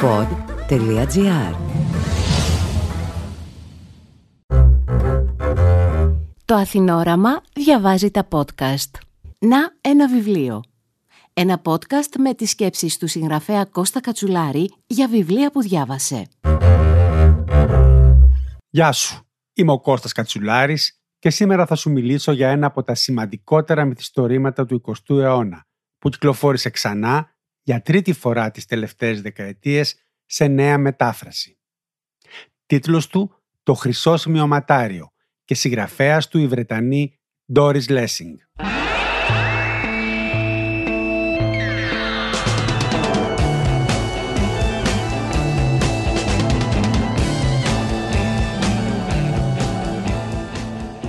pod.gr Το Αθηνόραμα διαβάζει τα podcast. Να ένα βιβλίο. Ένα podcast με τις σκέψεις του συγγραφέα Κώστα Κατσουλάρη για βιβλία που διάβασε. Γεια σου, είμαι ο Κώστας Κατσουλάρης και σήμερα θα σου μιλήσω για ένα από τα σημαντικότερα μυθιστορήματα του 20ου αιώνα που κυκλοφόρησε ξανά για τρίτη φορά τις τελευταίες δεκαετίες σε νέα μετάφραση. Τίτλος του «Το Χρυσό Σημειωματάριο» και συγγραφέας του η Βρετανή Doris Lessing.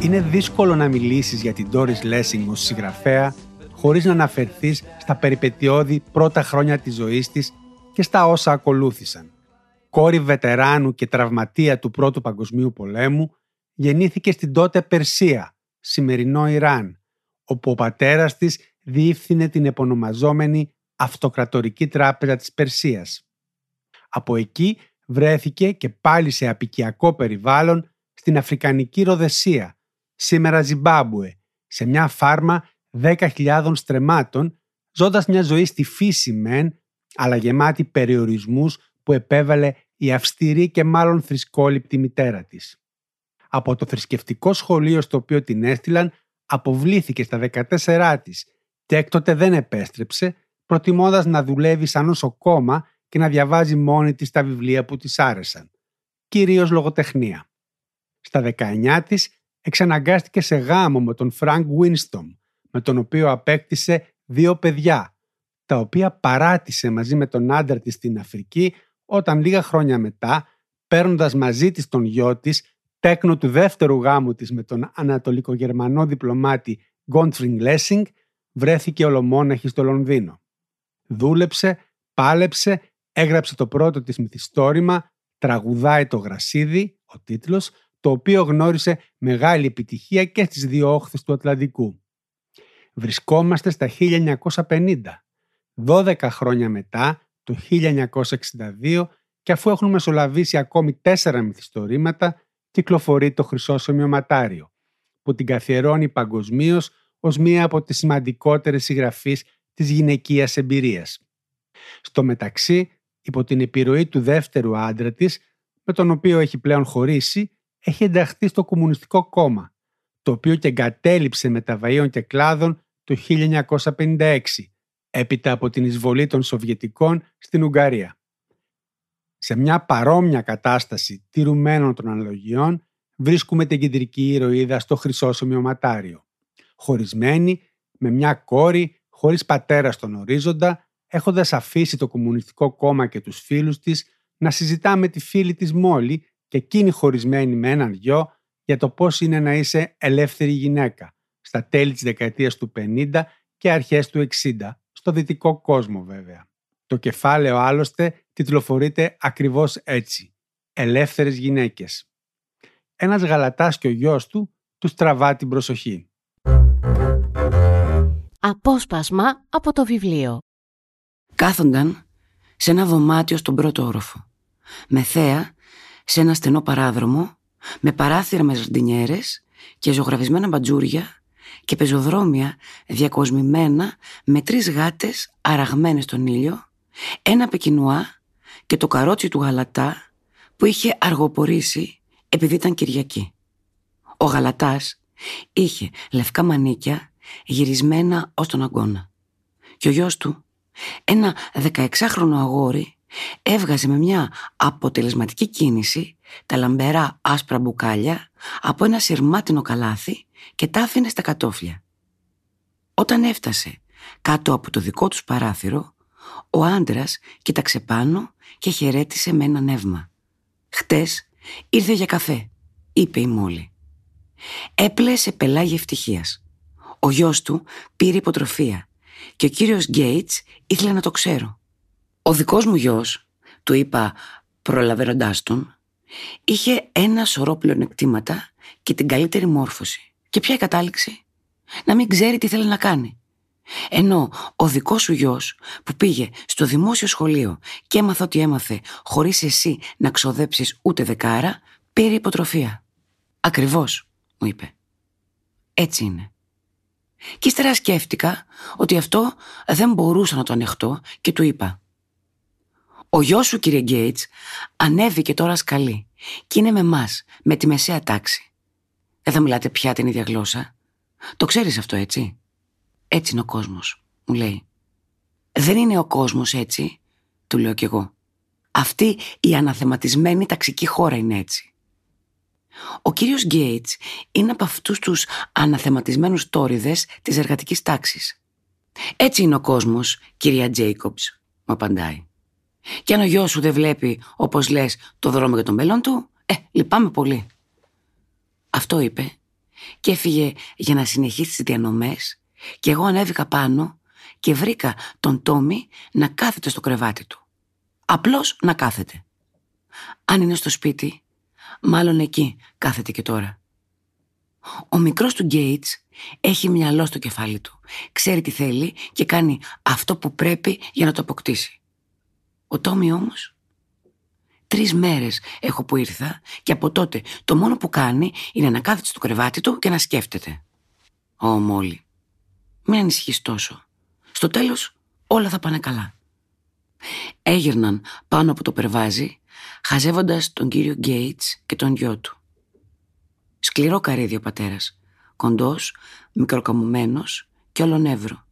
Είναι δύσκολο να μιλήσεις για την Doris Lessing ως συγγραφέα χωρίς να αναφερθείς στα περιπετειώδη πρώτα χρόνια της ζωής της και στα όσα ακολούθησαν. Κόρη βετεράνου και τραυματία του Πρώτου Παγκοσμίου Πολέμου, γεννήθηκε στην τότε Περσία, σημερινό Ιράν, όπου ο πατέρας της διεύθυνε την επωνομαζόμενη Αυτοκρατορική Τράπεζα της Περσίας. Από εκεί βρέθηκε και πάλι σε απικιακό περιβάλλον στην Αφρικανική Ροδεσία, σήμερα Ζιμπάμπουε, σε μια φάρμα 10.000 στρεμάτων, ζώντας μια ζωή στη φύση μεν, αλλά γεμάτη περιορισμούς που επέβαλε η αυστηρή και μάλλον θρησκόληπτη μητέρα της. Από το θρησκευτικό σχολείο στο οποίο την έστειλαν, αποβλήθηκε στα 14 της και έκτοτε δεν επέστρεψε, προτιμώντας να δουλεύει σαν νοσοκόμα και να διαβάζει μόνη της τα βιβλία που της άρεσαν, κυρίως λογοτεχνία. Στα 19 της εξαναγκάστηκε σε γάμο με τον Φρανκ Γουίσντομ, με τον οποίο απέκτησε δύο παιδιά, τα οποία παράτησε μαζί με τον άντρα της στην Αφρική όταν λίγα χρόνια μετά, παίρνοντας μαζί της τον γιο της, τέκνο του δεύτερου γάμου της με τον ανατολικογερμανό διπλωμάτη Γκόντφρινγκ Λέσινγκ, βρέθηκε ολομόναχη στο Λονδίνο. Δούλεψε, πάλεψε, έγραψε το πρώτο της μυθιστόρημα «Τραγουδάει το γρασίδι», ο τίτλος, το οποίο γνώρισε μεγάλη επιτυχία και στις δύο όχθες του Ατλαντικού. Βρισκόμαστε στα 1950, 12 χρόνια μετά, το 1962, και αφού έχουν μεσολαβήσει ακόμη τέσσερα μυθιστορήματα, κυκλοφορεί το Χρυσό Σημειωματάριο, που την καθιερώνει παγκοσμίως ως μία από τις σημαντικότερες συγγραφείς της γυναικείας εμπειρίας. Στο μεταξύ, υπό την επιρροή του δεύτερου άντρα της, με τον οποίο έχει πλέον χωρίσει, έχει ενταχθεί στο Κομμουνιστικό Κόμμα, το οποίο και εγκατέλειψε μεταβαίων και κλάδων το 1956, έπειτα από την εισβολή των Σοβιετικών στην Ουγγαρία. Σε μια παρόμοια κατάσταση τηρουμένων των αναλογιών βρίσκουμε την κεντρική ηρωίδα στο Χρυσό Σημειωματάριο. Χωρισμένη, με μια κόρη, χωρίς πατέρα στον ορίζοντα, έχοντας αφήσει το Κομμουνιστικό Κόμμα και τους φίλους της να συζητά με τη φίλη της Μόλι και εκείνη χωρισμένη με έναν γιο για το πώς είναι να είσαι ελεύθερη γυναίκα στα τέλη της δεκαετίας του 50 και αρχές του 60, στο δυτικό κόσμο βέβαια. Το κεφάλαιο άλλωστε τιτλοφορείται ακριβώς έτσι. Ελεύθερες γυναίκες. Ένας γαλατάς και ο γιος του τους τραβά την προσοχή. Απόσπασμα από το βιβλίο. Κάθονταν σε ένα δωμάτιο στον πρώτο όροφο. Με θέα σε ένα στενό παράδρομο, με παράθυρα με ζαρντινιέρες και ζωγραφισμένα μπατζούρια και πεζοδρόμια διακοσμημένα με τρεις γάτες αραγμένες στον ήλιο, ένα πεκινουά και το καρότσι του γαλατά που είχε αργοπορήσει επειδή ήταν Κυριακή. Ο γαλατάς είχε λευκά μανίκια γυρισμένα ως τον αγκώνα. Και ο γιος του, ένα 16χρονο αγόρι, έβγαζε με μια αποτελεσματική κίνηση τα λαμπερά άσπρα μπουκάλια από ένα σειρμάτινο καλάθι και τα άφηνε στα κατόφλια. Όταν έφτασε κάτω από το δικό τους παράθυρο, ο άντρας κοίταξε πάνω και χαιρέτησε με ένα νεύμα. «Χτες ήρθε για καφέ», είπε η Μόλι. Έπλεσε πελάγια ευτυχίας. Ο γιος του πήρε υποτροφία και ο κύριος Γκέιτς ήθελε να το ξέρω. Ο δικός μου γιος, του είπα προλαβαίνοντάς τον, είχε ένα σωρό πλεονεκτήματα και την καλύτερη μόρφωση. Και ποια η κατάληξη; Να μην ξέρει τι θέλει να κάνει. Ενώ ο δικός σου γιος που πήγε στο δημόσιο σχολείο και έμαθε ό,τι έμαθε χωρίς εσύ να ξοδέψεις ούτε δεκάρα, πήρε υποτροφία. Ακριβώς, μου είπε. Έτσι είναι. Και ύστερα σκέφτηκα ότι αυτό δεν μπορούσα να το ανεχτώ και του είπα «Ο γιος σου κύριε Γκέιτς ανέβηκε τώρα σκαλί και είναι με μας, με τη μεσαία τάξη. Δεν θα μιλάτε πια την ίδια γλώσσα. Το ξέρεις αυτό έτσι; Έτσι είναι ο κόσμος, μου λέει. Δεν είναι ο κόσμος έτσι, του λέω κι εγώ. Αυτή η αναθεματισμένη ταξική χώρα είναι έτσι. Ο κύριος Γκέιτς είναι από αυτούς τους αναθεματισμένους τόριδες της εργατικής τάξης. Έτσι είναι ο κόσμος, κυρία Τζέικομπς, μου απαντάει. Και αν ο γιος σου δεν βλέπει, όπως λες, το δρόμο για το μέλλον του, ε, λυπάμαι πολύ. Αυτό είπε και έφυγε για να συνεχίσει τις διανομές και εγώ ανέβηκα πάνω και βρήκα τον Τόμι να κάθεται στο κρεβάτι του. Απλώς να κάθεται. Αν είναι στο σπίτι, μάλλον εκεί κάθεται και τώρα. Ο μικρός του Γκέιτς έχει μυαλό στο κεφάλι του. Ξέρει τι θέλει και κάνει αυτό που πρέπει για να το αποκτήσει. Ο Τόμι όμως... Τρεις μέρες έχω που ήρθα και από τότε το μόνο που κάνει είναι να κάθεται στο κρεβάτι του και να σκέφτεται. Ω Μόλι, μην ανησυχείς τόσο. Στο τέλος όλα θα πάνε καλά. Έγυρναν πάνω από το περβάζι, χαζεύοντας τον κύριο Γκέιτς και τον γιο του. Σκληρό καρύδι ο πατέρας, κοντός, μικροκαμουμένος και ολονεύρο.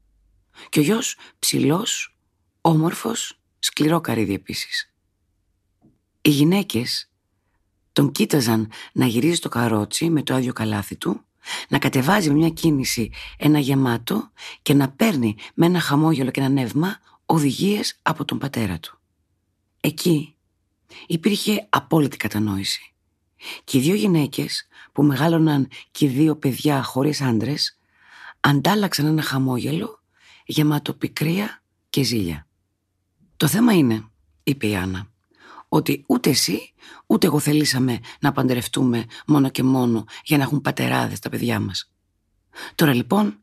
Και ο γιος ψηλός, όμορφος, σκληρό καρύδι επίσης. Οι γυναίκες τον κοίταζαν να γυρίζει το καρότσι με το άδειο καλάθι του να κατεβάζει με μια κίνηση ένα γεμάτο και να παίρνει με ένα χαμόγελο και ένα νεύμα οδηγίες από τον πατέρα του. Εκεί υπήρχε απόλυτη κατανόηση. Και οι δύο γυναίκες που μεγάλωναν και οι δύο παιδιά χωρίς άντρες αντάλλαξαν ένα χαμόγελο γεμάτο πικρία και ζήλια. Το θέμα είναι, είπε η Άννα, ότι ούτε εσύ ούτε εγώ θελήσαμε να παντρευτούμε μόνο και μόνο για να έχουν πατεράδες τα παιδιά μας. Τώρα λοιπόν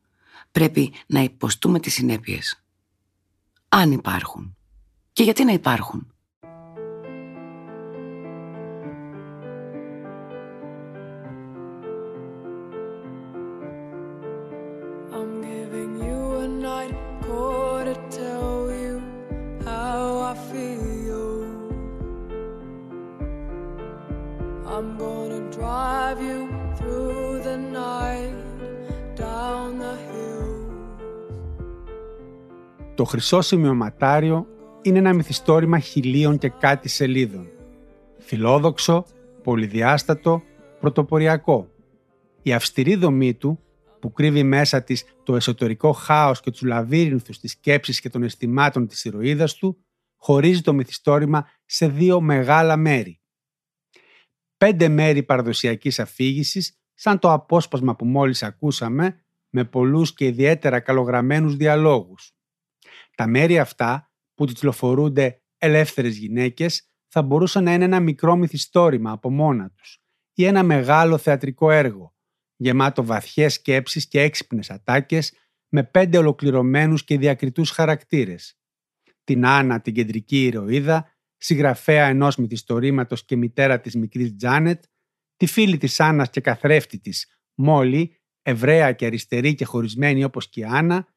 πρέπει να υποστούμε τις συνέπειες. Αν υπάρχουν. Και γιατί να υπάρχουν; Το χρυσό σημειωματάριο είναι ένα μυθιστόρημα χιλίων και κάτι σελίδων. Φιλόδοξο, πολυδιάστατο, πρωτοποριακό. Η αυστηρή δομή του, που κρύβει μέσα της το εσωτερικό χάος και τους λαβύρινθους της σκέψης και των αισθημάτων της ηρωίδας του, χωρίζει το μυθιστόρημα σε δύο μεγάλα μέρη. Πέντε μέρη παραδοσιακής αφήγησης, σαν το απόσπασμα που μόλις ακούσαμε, με πολλούς και ιδιαίτερα καλογραμμένους διαλόγους. Τα μέρη αυτά που τιτλοφορούνται ελεύθερες γυναίκες θα μπορούσαν να είναι ένα μικρό μυθιστόρημα από μόνα τους ή ένα μεγάλο θεατρικό έργο, γεμάτο βαθιές σκέψεις και έξυπνες ατάκες με πέντε ολοκληρωμένους και διακριτούς χαρακτήρες. Την Άννα, την κεντρική ηρωίδα, συγγραφέα ενός μυθιστορήματος και μητέρα της μικρής Τζάνετ, τη φίλη της Άννας και καθρέφτη της, Μόλι, Εβραία και αριστερή και χωρισμένη όπως και η Άννα,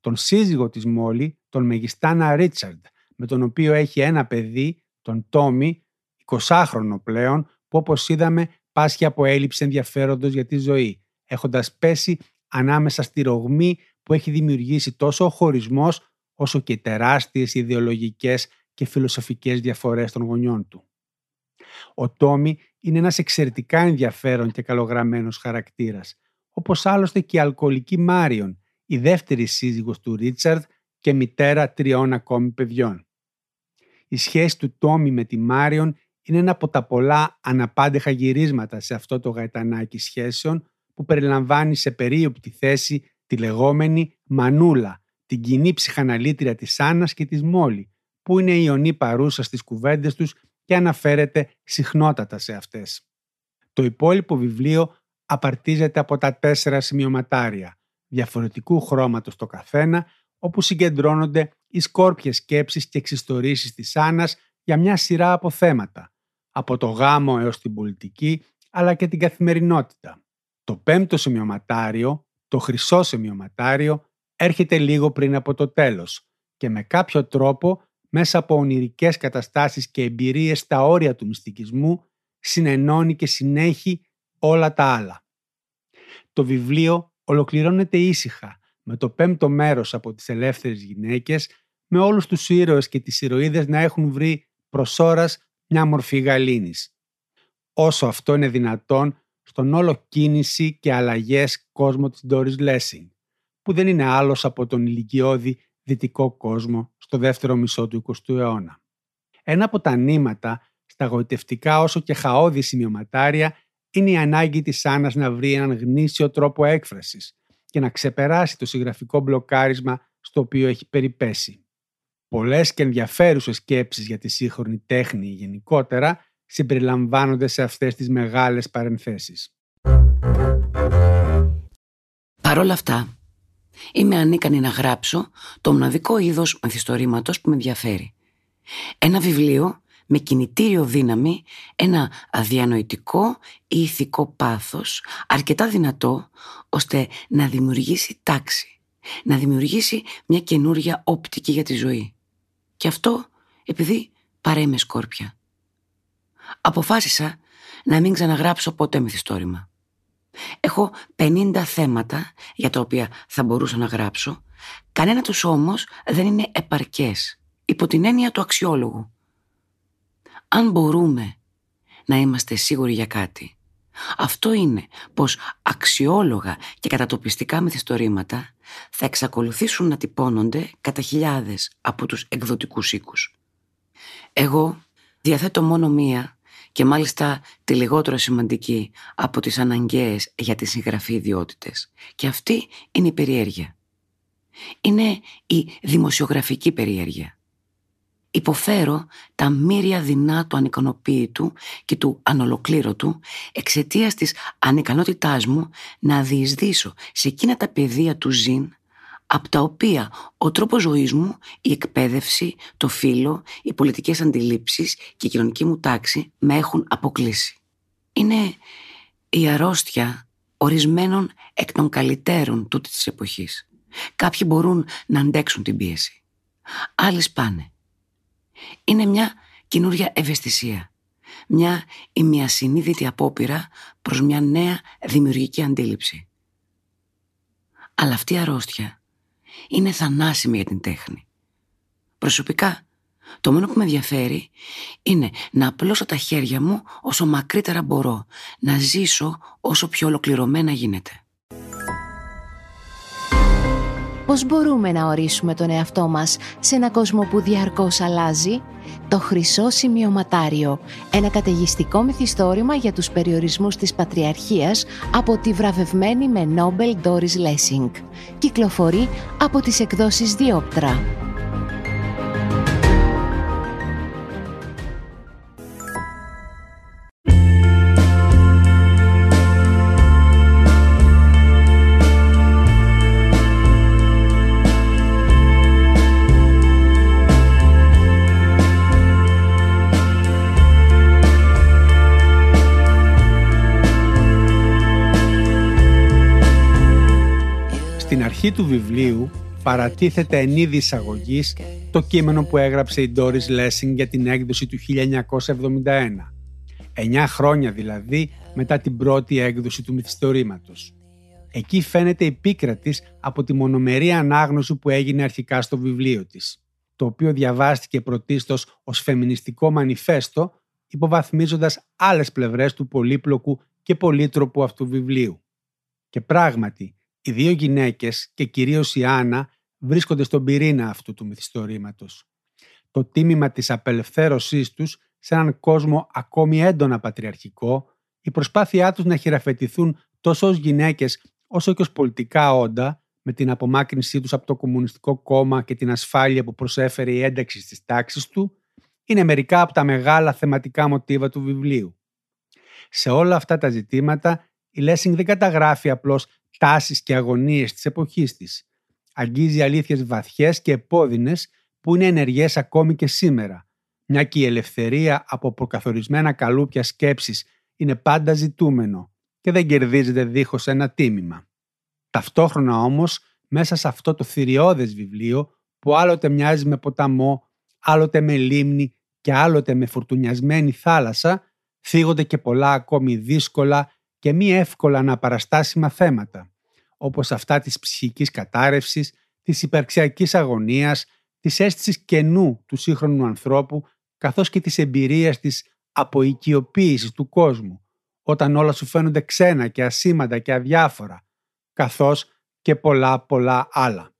τον σύζυγο της Μόλι, τον Μεγιστάνα Ρίτσαρντ, με τον οποίο έχει ένα παιδί, τον Τόμι, 20χρονο πλέον, που όπως είδαμε πάσχει από έλλειψη ενδιαφέροντος για τη ζωή, έχοντας πέσει ανάμεσα στη ρογμή που έχει δημιουργήσει τόσο ο χωρισμός, όσο και τεράστιες ιδεολογικές και φιλοσοφικές διαφορές των γονιών του. Ο Τόμι είναι ένας εξαιρετικά ενδιαφέρον και καλογραμμένος χαρακτήρας, όπως άλλωστε και η αλκοολική Μάριον, η δεύτερη σύζυγος του Ρίτσαρντ και μητέρα τριών ακόμη παιδιών. Η σχέση του Τόμι με τη Μάριον είναι ένα από τα πολλά αναπάντεχα γυρίσματα σε αυτό το γαϊτανάκι σχέσεων που περιλαμβάνει σε περίοπτη θέση τη λεγόμενη Μανούλα, την κοινή ψυχαναλήτρια της Άννας και της Μόλι, που είναι η ιονή παρούσα στις κουβέντες τους και αναφέρεται συχνότατα σε αυτές. Το υπόλοιπο βιβλίο απαρτίζεται από τα τέσσερα σημειωματάρια, διαφορετικού χρώματος το καθένα, όπου συγκεντρώνονται οι σκόρπιες σκέψεις και εξιστορήσεις της Άννας για μια σειρά από θέματα, από το γάμο έως την πολιτική, αλλά και την καθημερινότητα. Το πέμπτο σημειωματάριο, το χρυσό σημειωματάριο, έρχεται λίγο πριν από το τέλος και με κάποιο τρόπο, μέσα από ονειρικές καταστάσεις και εμπειρίες στα όρια του μυστικισμού, συνενώνει και συνέχει όλα τα άλλα. Το βιβλίο ολοκληρώνεται ήσυχα με το πέμπτο μέρος από τις ελεύθερες γυναίκες με όλους τους ήρωες και τις ηρωίδες να έχουν βρει προς ώρας μια μορφή γαλήνης. Όσο αυτό είναι δυνατόν στον όλο κίνηση και αλλαγές κόσμο της Doris Lessing, που δεν είναι άλλος από τον ηλικιώδη δυτικό κόσμο στο δεύτερο μισό του 20ου αιώνα. Ένα από τα νήματα στα γοητευτικά όσο και χαόδη σημειωματάρια είναι η ανάγκη της Άννας να βρει έναν γνήσιο τρόπο έκφρασης και να ξεπεράσει το συγγραφικό μπλοκάρισμα στο οποίο έχει περιπέσει. Πολλές και ενδιαφέρουσες σκέψεις για τη σύγχρονη τέχνη γενικότερα συμπεριλαμβάνονται σε αυτές τις μεγάλες παρενθέσεις. Παρ' όλα αυτά, είμαι ανίκανη να γράψω το μοναδικό είδος μυθιστορήματος που με ενδιαφέρει. Ένα βιβλίο με κινητήριο δύναμη, ένα αδιανοητικό ή ηθικό πάθος, αρκετά δυνατό, ώστε να δημιουργήσει τάξη, να δημιουργήσει μια καινούρια όπτικη για τη ζωή. Και αυτό επειδή παρέμε σκόρπια. Αποφάσισα να μην ξαναγράψω ποτέ μυθιστόρημα. Έχω 50 θέματα για τα οποία θα μπορούσα να γράψω, κανένα τους όμως δεν είναι επαρκές, υπό την έννοια του αξιόλογου. Αν μπορούμε να είμαστε σίγουροι για κάτι, αυτό είναι πως αξιόλογα και κατατοπιστικά μυθιστορήματα θα εξακολουθήσουν να τυπώνονται κατά χιλιάδες από τους εκδοτικούς οίκους. Εγώ διαθέτω μόνο μία και μάλιστα τη λιγότερο σημαντική από τις αναγκαίες για τη συγγραφή ιδιότητες. Και αυτή είναι η περιέργεια. Είναι η δημοσιογραφική περιέργεια. Υποφέρω τα μύρια δεινά του ανικανοποίητου και του ανολοκλήρωτου εξαιτίας της ανικανότητάς μου να διεισδύσω σε εκείνα τα πεδία του ζήν από τα οποία ο τρόπος ζωής μου, η εκπαίδευση, το φύλλο, οι πολιτικές αντιλήψεις και η κοινωνική μου τάξη με έχουν αποκλείσει. Είναι η αρρώστια ορισμένων εκ των καλυτέρων τούτης της εποχής. Κάποιοι μπορούν να αντέξουν την πίεση. Άλλοι σπάνε. Είναι μια καινούρια ευαισθησία. Μια ημιασυνείδητη απόπειρα προς μια νέα δημιουργική αντίληψη. Αλλά αυτή η αρρώστια είναι θανάσιμη για την τέχνη. Προσωπικά, το μόνο που με ενδιαφέρει είναι να απλώσω τα χέρια μου όσο μακρύτερα μπορώ, να ζήσω όσο πιο ολοκληρωμένα γίνεται. Πώς μπορούμε να ορίσουμε τον εαυτό μας σε ένα κόσμο που διαρκώς αλλάζει; Το Χρυσό Σημειωματάριο, ένα καταιγιστικό μυθιστόρημα για τους περιορισμούς της Πατριαρχίας από τη βραβευμένη με Νόμπελ Doris Lessing. Κυκλοφορεί από τις εκδόσεις Διόπτρα. Αρχή του βιβλίου παρατίθεται εν είδη εισαγωγής το κείμενο που έγραψε η Doris Lessing για την έκδοση του 1971. Εννιά χρόνια δηλαδή μετά την πρώτη έκδοση του μυθιστορήματος. Εκεί φαίνεται η πίκρα της από τη μονομερή ανάγνωση που έγινε αρχικά στο βιβλίο της, το οποίο διαβάστηκε πρωτίστως ως φεμινιστικό μανιφέστο, υποβαθμίζοντας άλλες πλευρές του πολύπλοκου και πολύτροπου αυτού βιβλίου. Και πράγματι, οι δύο γυναίκες και κυρίως η Άννα βρίσκονται στον πυρήνα αυτού του μυθιστορήματος. Το τίμημα της απελευθέρωσής τους σε έναν κόσμο ακόμη έντονα πατριαρχικό, η προσπάθειά τους να χειραφετηθούν τόσο ως γυναίκες όσο και ως πολιτικά όντα, με την απομάκρυνσή τους από το Κομμουνιστικό Κόμμα και την ασφάλεια που προσέφερε η ένταξη στις τάξεις του, είναι μερικά από τα μεγάλα θεματικά μοτίβα του βιβλίου. Σε όλα αυτά τα ζητήματα η Lessing δεν καταγράφει απλώς τάσεις και αγωνίες της εποχής της. Αγγίζει αλήθειες βαθιές και επώδυνες που είναι ενεργές ακόμη και σήμερα, μια και η ελευθερία από προκαθορισμένα καλούπια σκέψης είναι πάντα ζητούμενο και δεν κερδίζεται δίχως ένα τίμημα. Ταυτόχρονα όμως, μέσα σε αυτό το θηριώδες βιβλίο που άλλοτε μοιάζει με ποταμό, άλλοτε με λίμνη και άλλοτε με φουρτουνιασμένη θάλασσα, θίγονται και πολλά ακόμη δύσκολα και μη εύκολα να παραστάσιμα θέματα, όπως αυτά της ψυχικής κατάρρευσης, της υπερξιακής αγωνίας, της αίσθησης κενού του σύγχρονου ανθρώπου, καθώς και της εμπειρίας της αποοικιοποίησης του κόσμου, όταν όλα σου φαίνονται ξένα και ασήμαντα και αδιάφορα, καθώς και πολλά πολλά άλλα.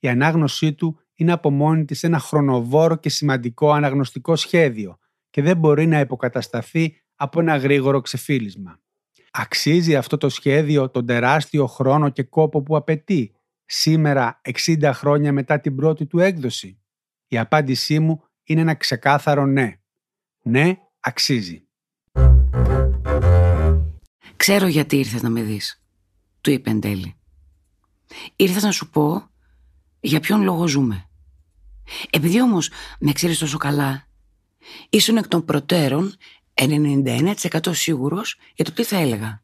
Η ανάγνωσή του είναι από μόνη της ένα χρονοβόρο και σημαντικό αναγνωστικό σχέδιο και δεν μπορεί να υποκατασταθεί από ένα γρήγορο ξεφύλισμα. Αξίζει αυτό το σχέδιο τον τεράστιο χρόνο και κόπο που απαιτεί σήμερα 60 χρόνια μετά την πρώτη του έκδοση; Η απάντησή μου είναι ένα ξεκάθαρο ναι. Ναι, αξίζει. Ξέρω γιατί ήρθες να με δεις, του είπε εν τέλει. Ήρθα να σου πω για ποιον λόγο ζούμε. Επειδή όμως με ξέρεις τόσο καλά, ήσουν εκ των προτέρων 99% σίγουρος για το τι θα έλεγα.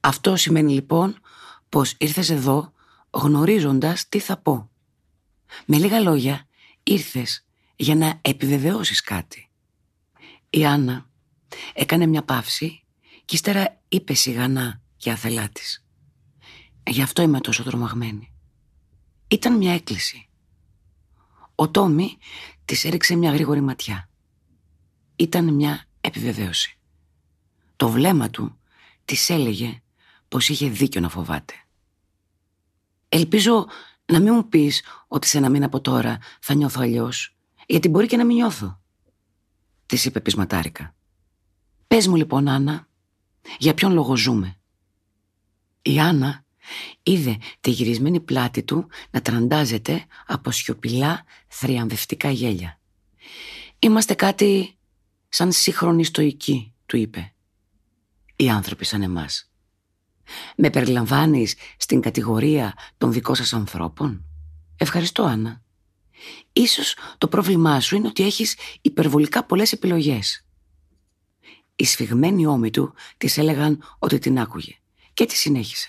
Αυτό σημαίνει λοιπόν πως ήρθες εδώ γνωρίζοντας τι θα πω. Με λίγα λόγια, ήρθες για να επιβεβαιώσεις κάτι. Η Άννα έκανε μια παύση και ύστερα είπε σιγανά και αθελά της. Γι' αυτό είμαι τόσο τρομαγμένη. Ήταν μια έκκληση. Ο Τόμι της έριξε μια γρήγορη ματιά. Ήταν μια επιβεβαίωση. Το βλέμμα του της έλεγε πως είχε δίκιο να φοβάται. Ελπίζω να μην μου πεις ότι σε ένα μήνα από τώρα θα νιώθω αλλιώς, γιατί μπορεί και να μην νιώθω. Της είπε πεισματάρικα. Πες μου λοιπόν Άννα, για ποιον λόγο ζούμε. Η Άννα είδε τη γυρισμένη πλάτη του να τραντάζεται από σιωπηλά θριαμβευτικά γέλια. Είμαστε κάτι σαν σύγχρονη στοική, του είπε. Οι άνθρωποι σαν εμάς. Με περιλαμβάνεις στην κατηγορία των δικών σας ανθρώπων; Ευχαριστώ, Άννα. Ίσως το πρόβλημά σου είναι ότι έχεις υπερβολικά πολλές επιλογές. Οι σφιγμένοι ώμοι του της έλεγαν ότι την άκουγε και τη συνέχισε.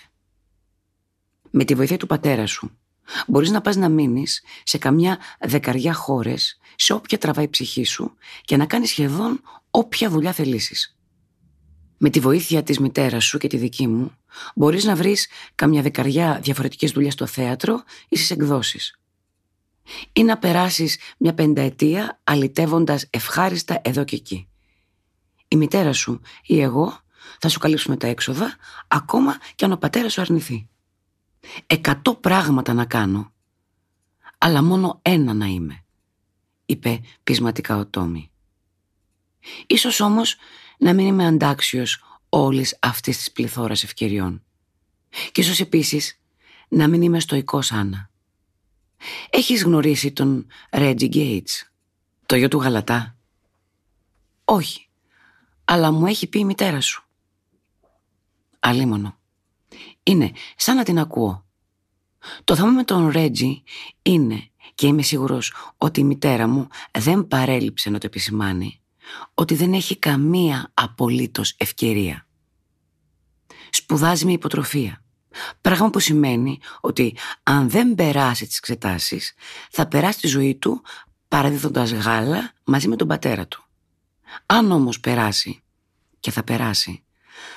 Με τη βοήθεια του πατέρα σου μπορείς να πας να μείνεις σε καμιά δεκαριά χώρες σε όποια τραβάει η ψυχή σου και να κάνεις σχεδόν όποια δουλειά θελήσεις. Με τη βοήθεια της μητέρας σου και τη δική μου μπορείς να βρεις καμιά δεκαριά διαφορετικές δουλειές στο θέατρο ή στις εκδόσεις. Ή να περάσεις μια πενταετία αλητεύοντας ευχάριστα εδώ και εκεί. Η μητέρα σου ή εγώ θα σου καλύψουμε τα έξοδα ακόμα και αν ο πατέρας σου αρνηθεί. Εκατό πράγματα να κάνω, αλλά μόνο ένα να είμαι, είπε πεισματικά ο Τόμι. Ίσως όμως να μην είμαι αντάξιος όλης αυτής της πληθώρας ευκαιριών. Και ίσως επίσης να μην είμαι στοικός, Άννα. Έχεις γνωρίσει τον Ρέτζι Γκέιτς, το γιο του Γαλατά; Όχι, αλλά μου έχει πει η μητέρα σου. Αλίμονο. Είναι σαν να την ακούω. Το θέμα με τον Ρέτζι είναι και είμαι σίγουρος ότι η μητέρα μου δεν παρέλειψε να το επισημάνει ότι δεν έχει καμία απολύτως ευκαιρία. Σπουδάζει με υποτροφία. Πράγμα που σημαίνει ότι αν δεν περάσει τις εξετάσεις θα περάσει τη ζωή του παραδίδοντας γάλα μαζί με τον πατέρα του. Αν όμως περάσει και θα περάσει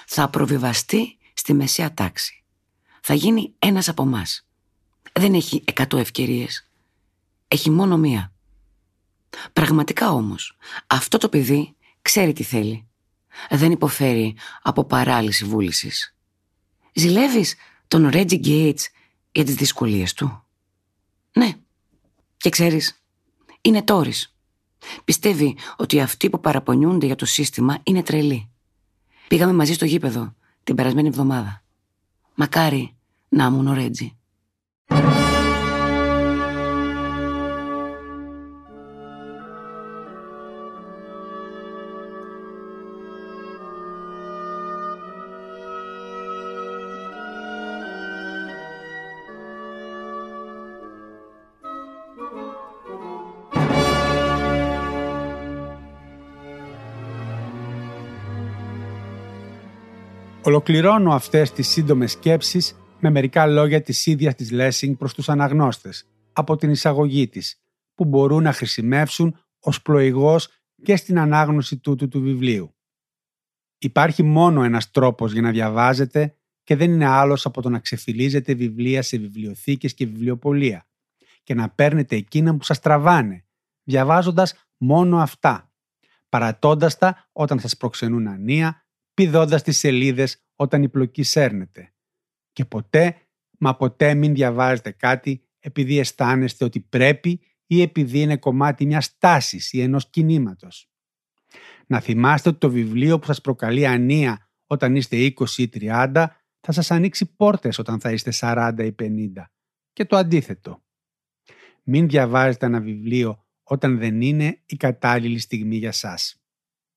θα προβιβαστεί στη μεσαία τάξη. Θα γίνει ένας από εμά. Δεν έχει εκατό ευκαιρίες. Έχει μόνο μία. Πραγματικά όμως, αυτό το παιδί ξέρει τι θέλει. Δεν υποφέρει από παράλυση βούλησης. Ζηλεύεις τον Ρέτζι Γκέιτς για τις δυσκολίες του. Ναι. Και ξέρεις, είναι τόρης. Πιστεύει ότι αυτοί που παραπονιούνται για το σύστημα είναι τρελοί. Πήγαμε μαζί στο γήπεδο την περασμένη εβδομάδα. Μακάρι να ήμουν ο Ρέτζι. Ολοκληρώνω αυτές τις σύντομες σκέψεις με μερικά λόγια της ίδιας της Lessing προς τους αναγνώστες από την εισαγωγή της, που μπορούν να χρησιμεύσουν ως πλοηγός και στην ανάγνωση τούτου του βιβλίου. Υπάρχει μόνο ένας τρόπος για να διαβάζετε και δεν είναι άλλος από το να ξεφυλίζετε βιβλία σε βιβλιοθήκες και βιβλιοπολία και να παίρνετε εκείνα που σας τραβάνε, διαβάζοντας μόνο αυτά, παρατώντας τα όταν σας προξενούν ανία, πηδώντας τις σελίδες όταν η πλοκή σέρνεται. Και ποτέ, μα ποτέ μην διαβάζετε κάτι επειδή αισθάνεστε ότι πρέπει ή επειδή είναι κομμάτι μιας τάσης ή ενός κινήματος. Να θυμάστε ότι το βιβλίο που σας προκαλεί ανία όταν είστε 20 ή 30 θα σας ανοίξει πόρτες όταν θα είστε 40 ή 50. Και το αντίθετο. Μην διαβάζετε ένα βιβλίο όταν δεν είναι η κατάλληλη στιγμή για σας.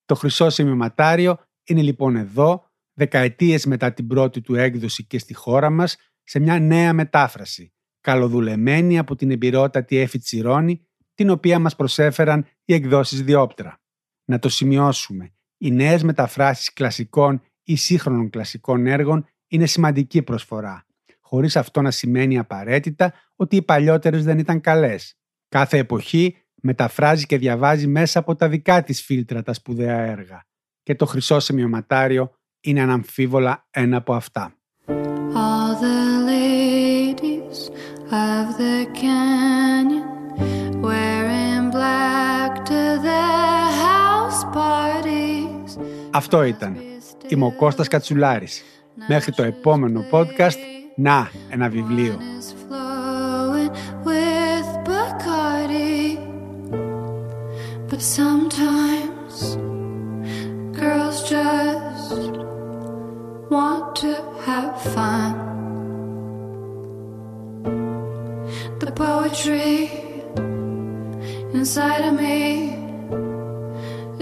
Το χρυσό σημειωματάριο είναι λοιπόν εδώ, δεκαετίες μετά την πρώτη του έκδοση και στη χώρα μας, σε μια νέα μετάφραση, καλοδουλεμένη από την εμπειρότατη Έφη Τσιρόνη, την οποία μας προσέφεραν οι εκδόσεις Διόπτρα. Να το σημειώσουμε, οι νέες μεταφράσεις κλασικών ή σύγχρονων κλασικών έργων είναι σημαντική προσφορά, χωρίς αυτό να σημαίνει απαραίτητα ότι οι παλιότερες δεν ήταν καλές. Κάθε εποχή μεταφράζει και διαβάζει μέσα από τα δικά της φίλτρα τα σπουδαία έργα και το χρυσό σημειωματάριο είναι αναμφίβολα ένα από αυτά. Αυτό ήταν. Είμαι ο Κώστας Κατσουλάρης. Μέχρι το επόμενο podcast, να, ένα βιβλίο. But sometimes just want to have fun. The poetry inside of me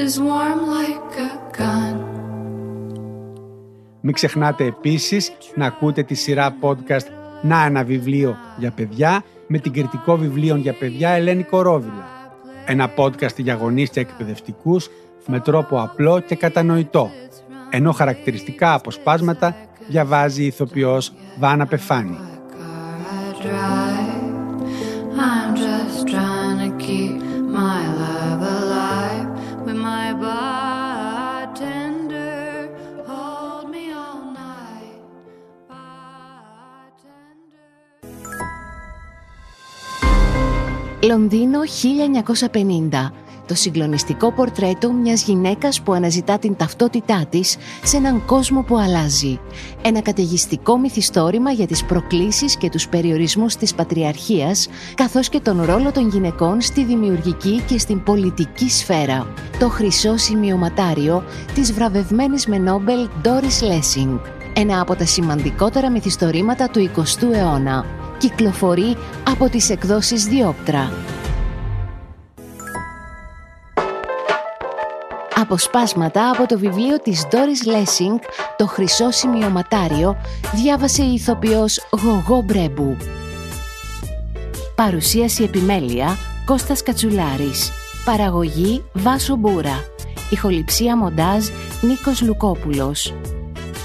is warm like a gun. Μην ξεχνάτε επίσης να ακούτε τη σειρά podcast «Να ένα βιβλίο για παιδιά» με την κριτικό βιβλίων για παιδιά Ελένη Κορόβιλα. Ένα podcast για γονείς και εκπαιδευτικούς με τρόπο απλό και κατανοητό, ενώ χαρακτηριστικά αποσπάσματα διαβάζει η ηθοποιός Βάνα Πεφάνη. Λονδίνο 1950. Το συγκλονιστικό πορτρέτο μιας γυναίκας που αναζητά την ταυτότητά της σε έναν κόσμο που αλλάζει. Ένα καταιγιστικό μυθιστόρημα για τις προκλήσεις και τους περιορισμούς της πατριαρχίας, καθώς και τον ρόλο των γυναικών στη δημιουργική και στην πολιτική σφαίρα. Το χρυσό σημειωματάριο της βραβευμένης με Νόμπελ Doris Lessing. Ένα από τα σημαντικότερα μυθιστορήματα του 20ου αιώνα κυκλοφορεί από τις εκδόσεις Διόπτρα. Αποσπάσματα από το βιβλίο της Doris Lessing «Το χρυσό σημειωματάριο» διάβασε η ηθοποιός Γογό Μπρέμπου. Παρουσίαση επιμέλεια Κώστας Κατσουλάρης. Παραγωγή Βάσο Μπούρα. Ηχοληψία μοντάζ Νίκος Λουκόπουλος.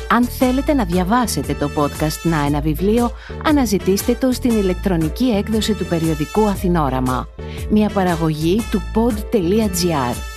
Αν θέλετε να διαβάσετε το podcast «Να ένα βιβλίο», αναζητήστε το στην ηλεκτρονική έκδοση του περιοδικού Αθηνόραμα. Μια παραγωγή του pod.gr.